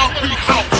I'll be home.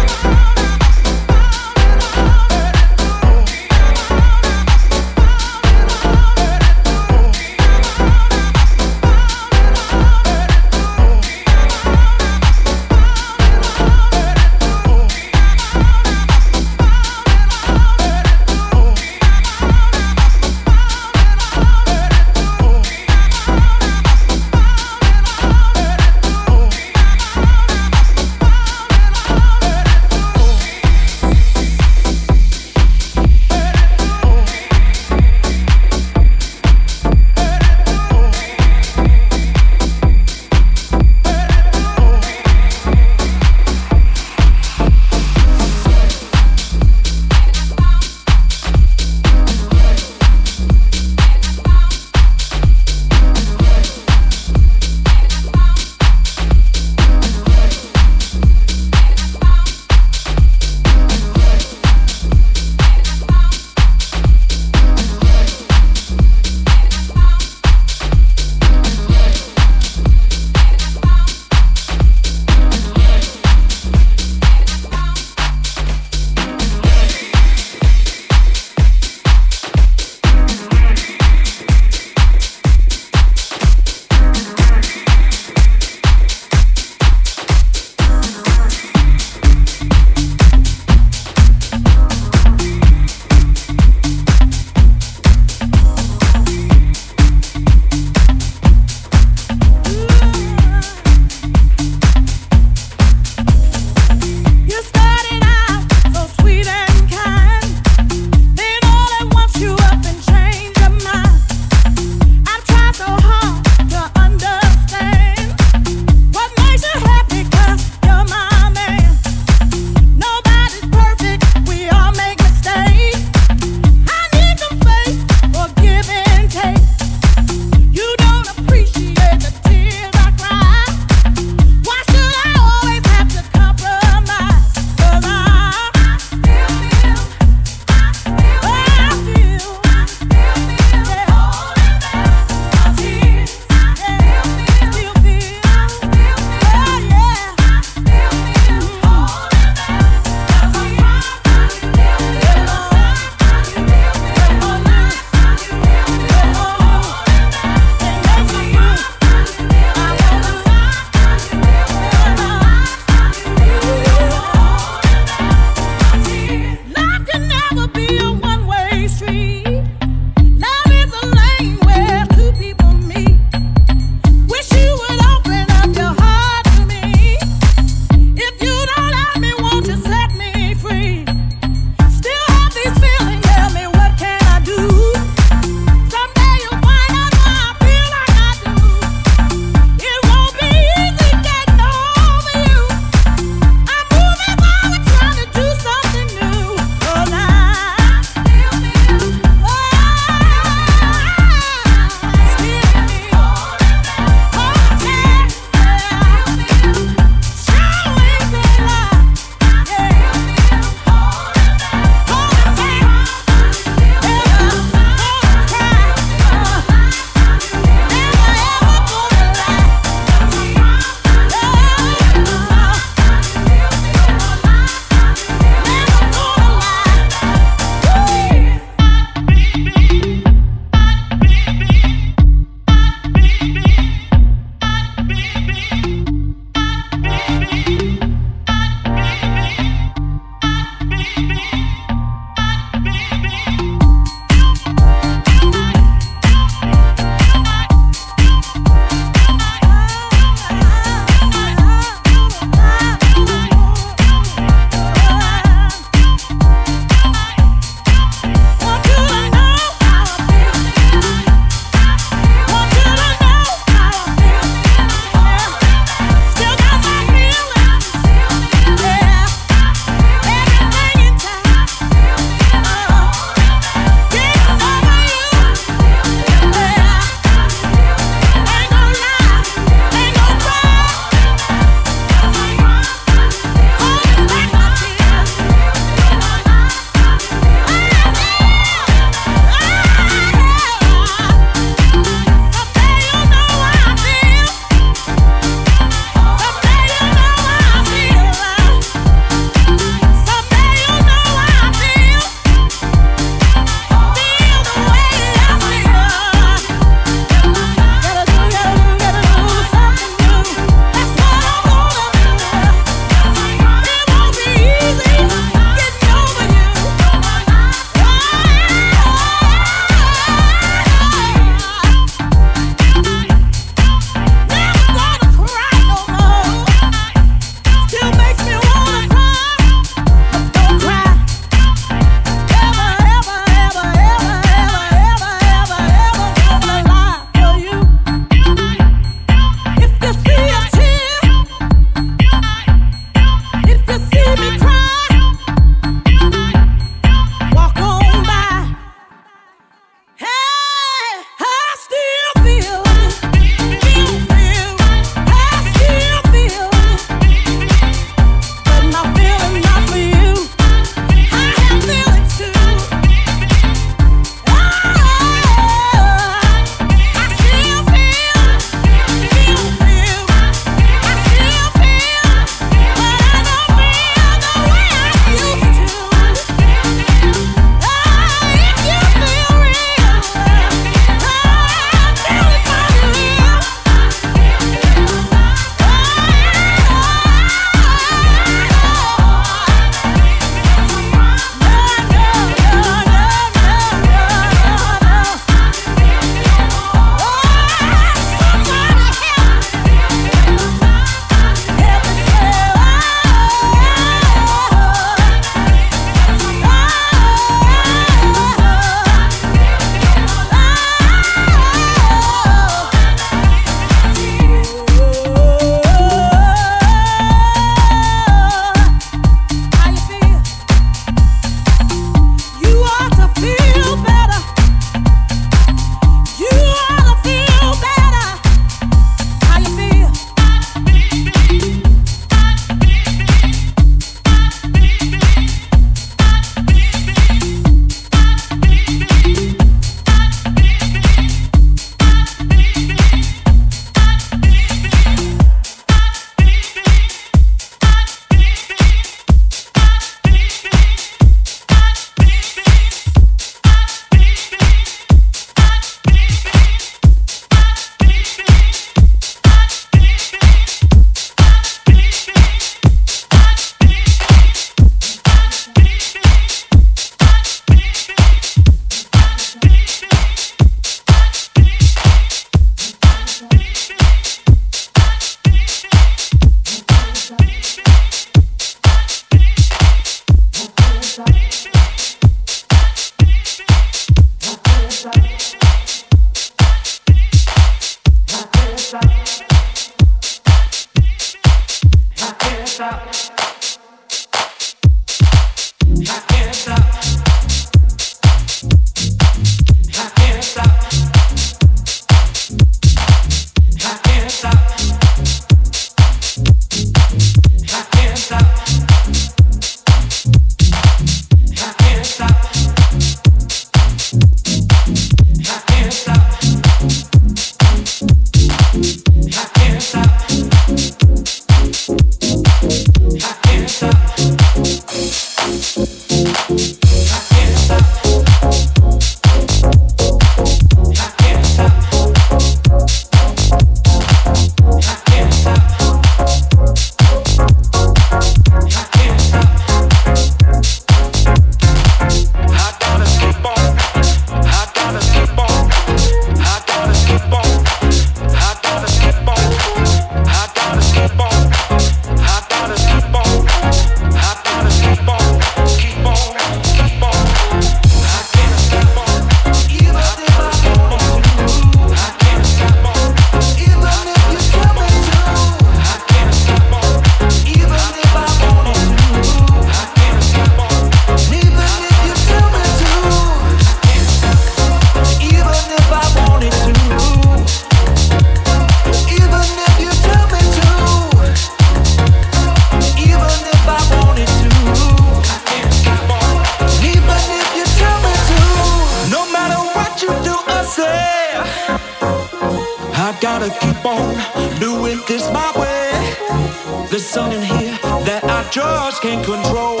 Gotta keep on doing this my way. There's something here that I just can't control.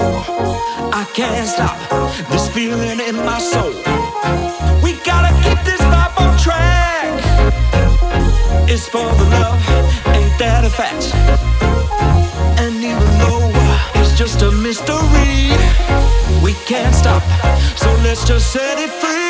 I can't stop this feeling in my soul. We gotta keep this vibe on track. It's for the love, ain't that a fact? And even though uh, it's just a mystery, we can't stop. So let's just set it free.